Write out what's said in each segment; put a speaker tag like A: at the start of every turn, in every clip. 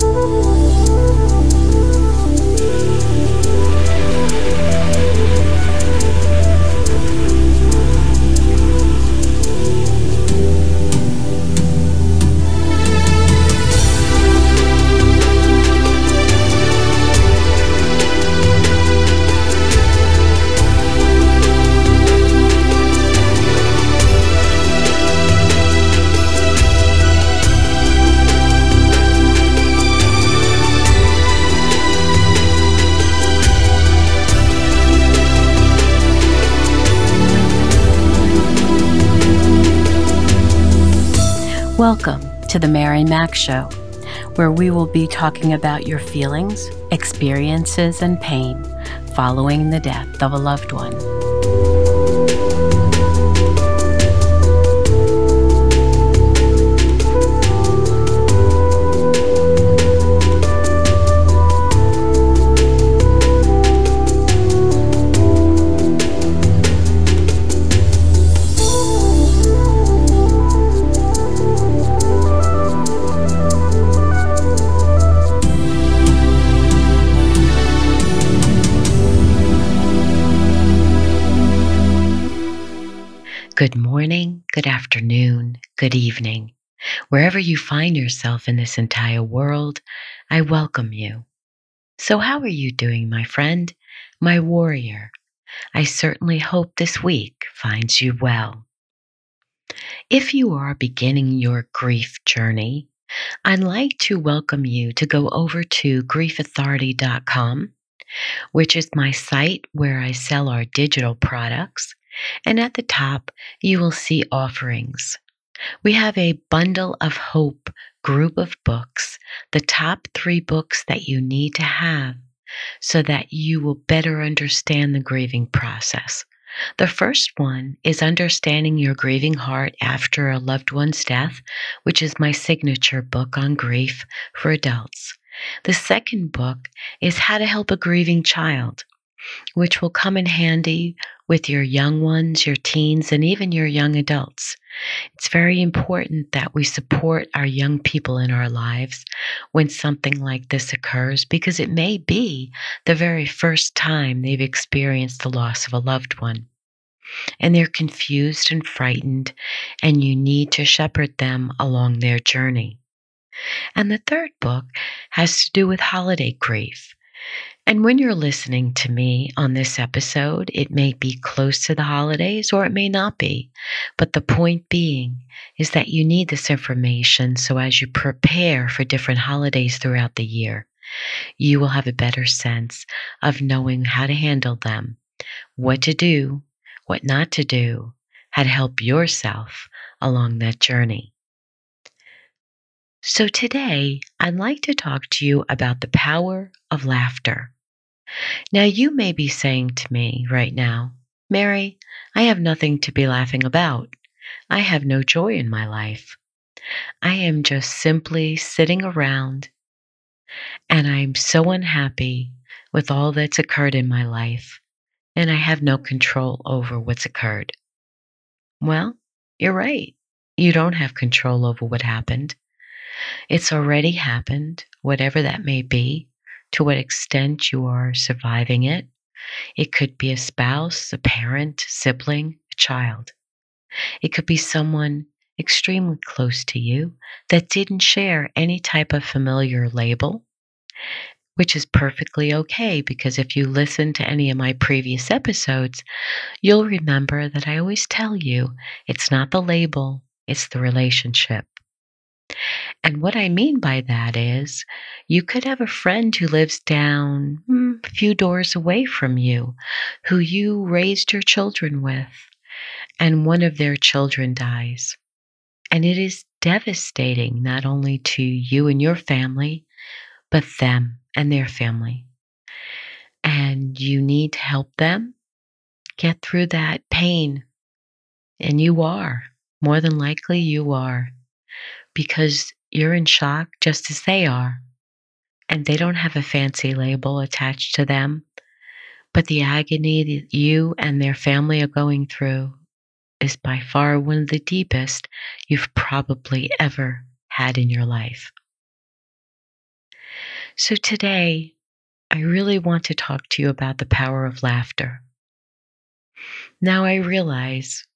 A: Música Welcome to the Mary Mac Show, where we will be talking about your feelings, experiences, and pain following the death of a loved one. Good evening. Wherever you find yourself in this entire world, I welcome you. So, how are you doing, my friend, my warrior? I certainly hope this week finds you well. If you are beginning your grief journey, I'd like to welcome you to go over to griefauthority.com, which is my site where I sell our digital products and at the top, you will see offerings. We have a bundle of hope group of books, the top three books that you need to have so that you will better understand the grieving process. The first one is Understanding Your Grieving Heart After a Loved One's Death, which is my signature book on grief for adults. The second book is How to Help a Grieving Child, which will come in handy with your young ones, your teens, and even your young adults. It's very important that we support our young people in our lives when something like this occurs because it may be the very first time they've experienced the loss of a loved one. And they're confused and frightened, and you need to shepherd them along their journey. And the third book has to do with holiday grief. And when you're listening to me on this episode, it may be close to the holidays or it may not be. But the point being is that you need this information so as you prepare for different holidays throughout the year, you will have a better sense of knowing how to handle them, what to do, what not to do, how to help yourself along that journey. So, today I'd like to talk to you about the power of laughter. Now, you may be saying to me right now, Mary, I have nothing to be laughing about. I have no joy in my life. I am just simply sitting around and I'm so unhappy with all that's occurred in my life, and I have no control over what's occurred. Well, you're right. You don't have control over what happened. It's already happened, whatever that may be, to what extent you are surviving it. It could be a spouse, a parent, sibling, a child. It could be someone extremely close to you that didn't share any type of familiar label, which is perfectly okay because if you listen to any of my previous episodes, you'll remember that I always tell you it's not the label, it's the relationship. And what I mean by that is you could have a friend who lives down hmm, a few doors away from you, who you raised your children with, and one of their children dies. And it is devastating not only to you and your family, but them and their family. And you need to help them get through that pain. And you are. More than likely, you are. Because you're in shock just as they are. And they don't have a fancy label attached to them. But the agony that you and their family are going through is by far one of the deepest you've probably ever had in your life. So today, I really want to talk to you about the power of laughter. Now, I realize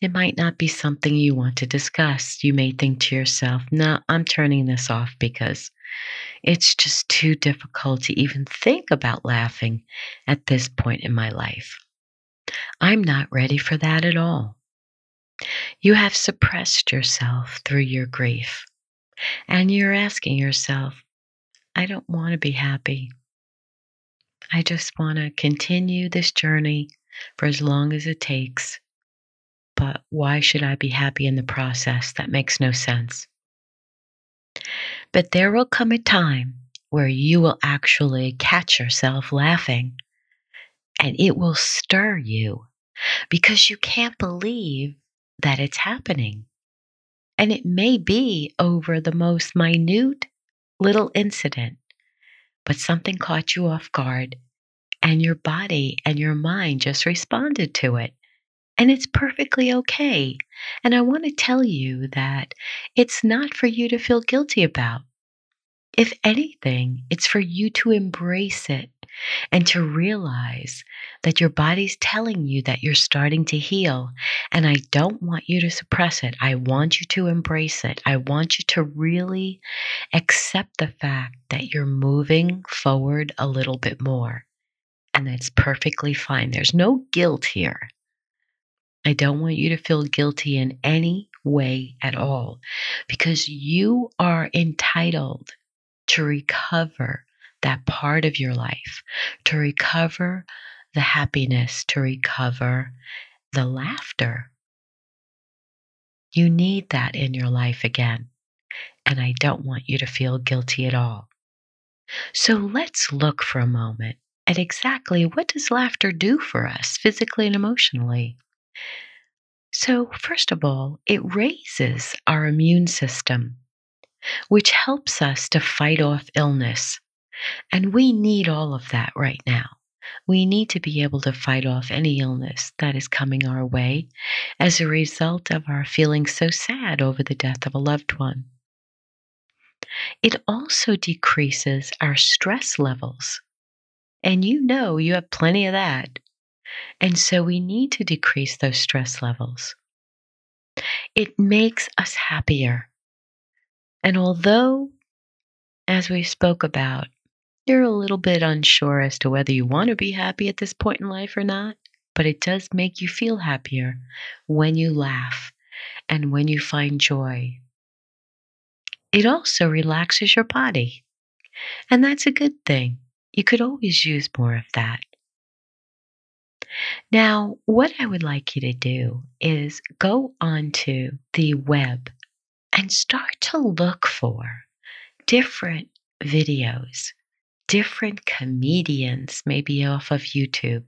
A: it might not be something you want to discuss. You may think to yourself, no, I'm turning this off because it's just too difficult to even think about laughing at this point in my life. I'm not ready for that at all. You have suppressed yourself through your grief, and you're asking yourself, I don't want to be happy. I just want to continue this journey for as long as it takes. But why should I be happy in the process? That makes no sense. But there will come a time where you will actually catch yourself laughing and it will stir you because you can't believe that it's happening. And it may be over the most minute little incident, but something caught you off guard and your body and your mind just responded to it. And it's perfectly okay. And I want to tell you that it's not for you to feel guilty about. If anything, it's for you to embrace it and to realize that your body's telling you that you're starting to heal. And I don't want you to suppress it. I want you to embrace it. I want you to really accept the fact that you're moving forward a little bit more. And that's perfectly fine. There's no guilt here. I don't want you to feel guilty in any way at all because you are entitled to recover that part of your life, to recover the happiness, to recover the laughter. You need that in your life again. And I don't want you to feel guilty at all. So let's look for a moment at exactly what does laughter do for us physically and emotionally. So, first of all, it raises our immune system, which helps us to fight off illness. And we need all of that right now. We need to be able to fight off any illness that is coming our way as a result of our feeling so sad over the death of a loved one. It also decreases our stress levels. And you know you have plenty of that. And so we need to decrease those stress levels. It makes us happier. And although, as we spoke about, you're a little bit unsure as to whether you want to be happy at this point in life or not, but it does make you feel happier when you laugh and when you find joy. It also relaxes your body, and that's a good thing. You could always use more of that. Now, what I would like you to do is go onto the web and start to look for different videos, different comedians, maybe off of YouTube.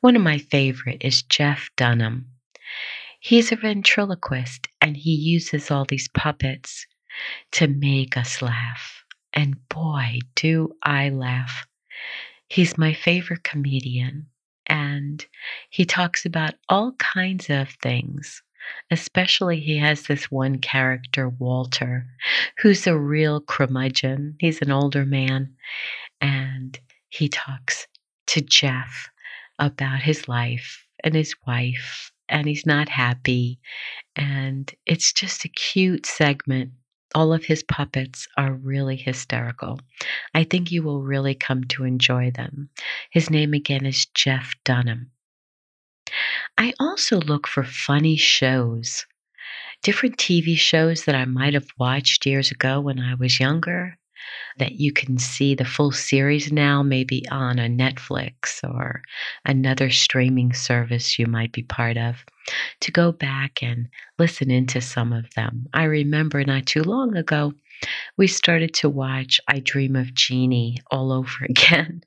A: One of my favorite is Jeff Dunham. He's a ventriloquist and he uses all these puppets to make us laugh. And boy, do I laugh. He's my favorite comedian and he talks about all kinds of things. Especially, he has this one character, Walter, who's a real curmudgeon. He's an older man, and he talks to Jeff about his life and his wife, and he's not happy. And it's just a cute segment all of his puppets are really hysterical. I think you will really come to enjoy them. His name again is Jeff Dunham. I also look for funny shows, different TV shows that I might have watched years ago when I was younger that you can see the full series now, maybe on a Netflix or another streaming service you might be part of, to go back and listen into some of them. I remember not too long ago, we started to watch I Dream of Jeannie all over again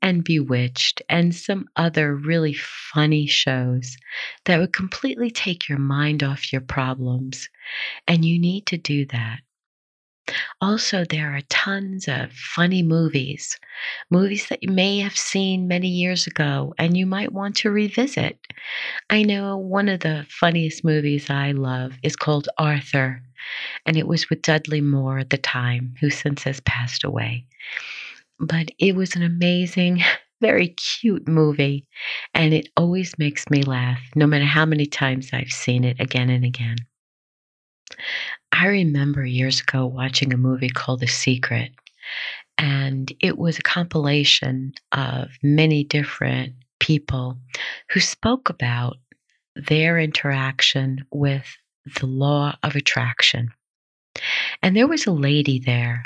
A: and Bewitched and some other really funny shows that would completely take your mind off your problems. And you need to do that Also, there are tons of funny movies, movies that you may have seen many years ago and you might want to revisit. I know one of the funniest movies I love is called Arthur, and it was with Dudley Moore at the time, who since has passed away. But it was an amazing, very cute movie, and it always makes me laugh, no matter how many times I've seen it again and again. I remember years ago watching a movie called The Secret, and it was a compilation of many different people who spoke about their interaction with the law of attraction. And there was a lady there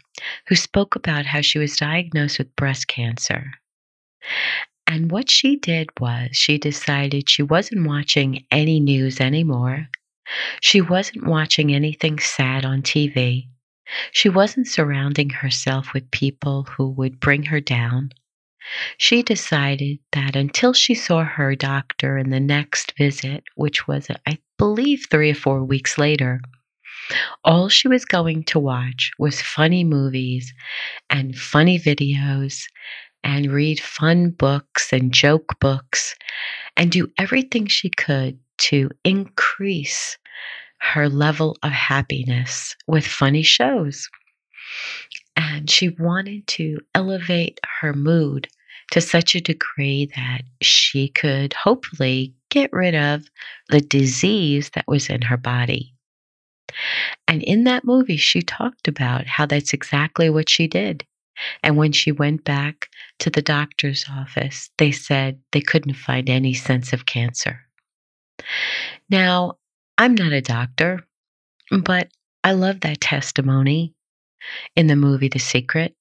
A: who spoke about how she was diagnosed with breast cancer. And what she did was she decided she wasn't watching any news anymore. She wasn't watching anything sad on TV. She wasn't surrounding herself with people who would bring her down. She decided that until she saw her doctor in the next visit, which was, I believe, three or four weeks later, all she was going to watch was funny movies and funny videos and read fun books and joke books and do everything she could to increase her level of happiness with funny shows. And she wanted to elevate her mood to such a degree that she could hopefully get rid of the disease that was in her body. And in that movie, she talked about how that's exactly what she did. And when she went back to the doctor's office, they said they couldn't find any sense of cancer. Now, I'm not a doctor, but I love that testimony in the movie The Secret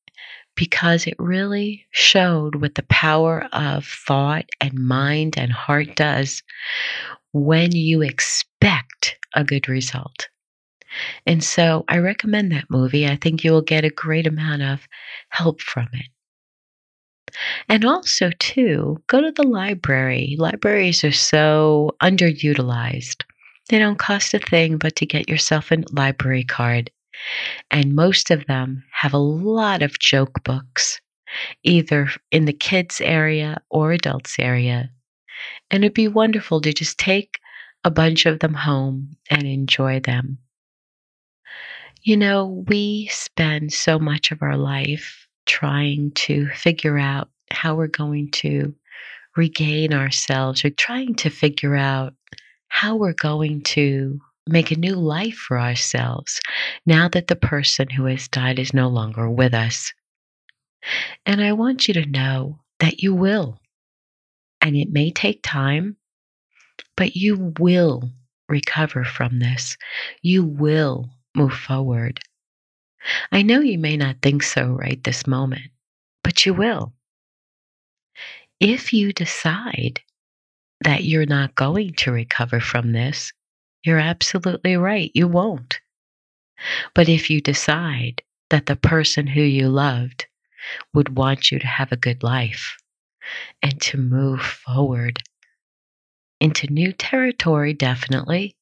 A: because it really showed what the power of thought and mind and heart does when you expect a good result. And so I recommend that movie. I think you will get a great amount of help from it. And also, too, go to the library. Libraries are so underutilized. They don't cost a thing but to get yourself a library card. And most of them have a lot of joke books, either in the kids' area or adults' area. And it'd be wonderful to just take a bunch of them home and enjoy them. You know, we spend so much of our life trying to figure out how we're going to regain ourselves or trying to figure out how we're going to make a new life for ourselves now that the person who has died is no longer with us. And I want you to know that you will. And it may take time, but you will recover from this. You will move forward. I know you may not think so right this moment, but you will. If you decide that you're not going to recover from this, you're absolutely right. You won't. But if you decide that the person who you loved would want you to have a good life and to move forward into new territory, definitely,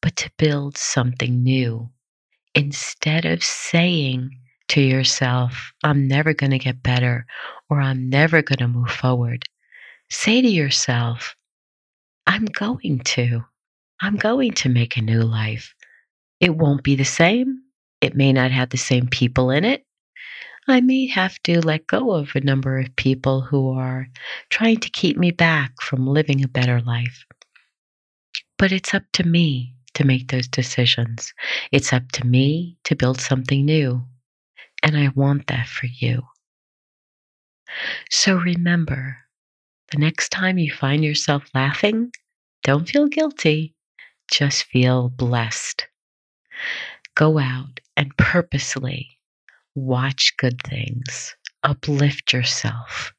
A: but to build something new instead of saying to yourself, I'm never going to get better or I'm never going to move forward, say to yourself, I'm going to. I'm going to make a new life. It won't be the same. It may not have the same people in it. I may have to let go of a number of people who are trying to keep me back from living a better life. But it's up to me to make those decisions. It's up to me to build something new. And I want that for you. So remember, the next time you find yourself laughing, don't feel guilty, just feel blessed. Go out and purposely watch good things, uplift yourself,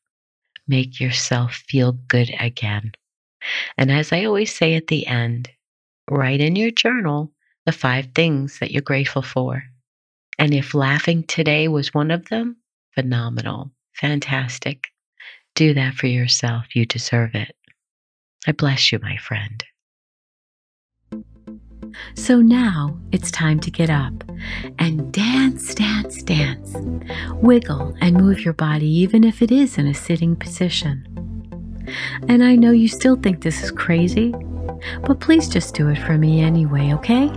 A: make yourself feel good again. And as I always say at the end, write in your journal the five things that you're grateful for. And if laughing today was one of them, phenomenal, fantastic. Do that for yourself. You deserve it. I bless you, my friend. So now it's time to get up and dance, dance, dance. Wiggle and move your body, even if it is in a sitting position. And I know you still think this is crazy, but please just do it for me anyway, okay?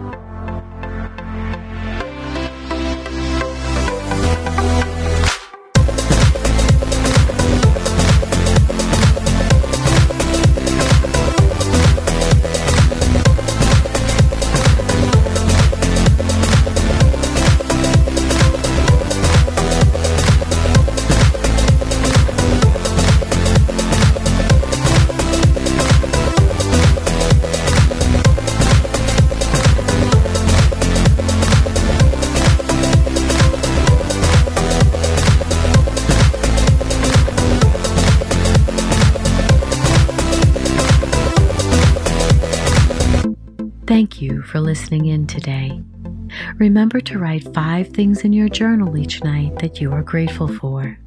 A: Remember to write five things in your journal each night that you are grateful for.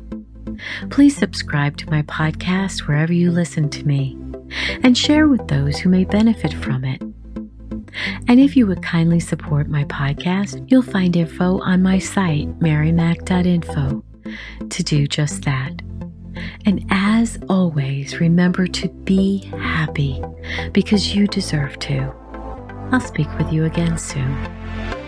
A: Please subscribe to my podcast wherever you listen to me and share with those who may benefit from it. And if you would kindly support my podcast, you'll find info on my site, marymac.info, to do just that. And as always, remember to be happy because you deserve to. I'll speak with you again soon.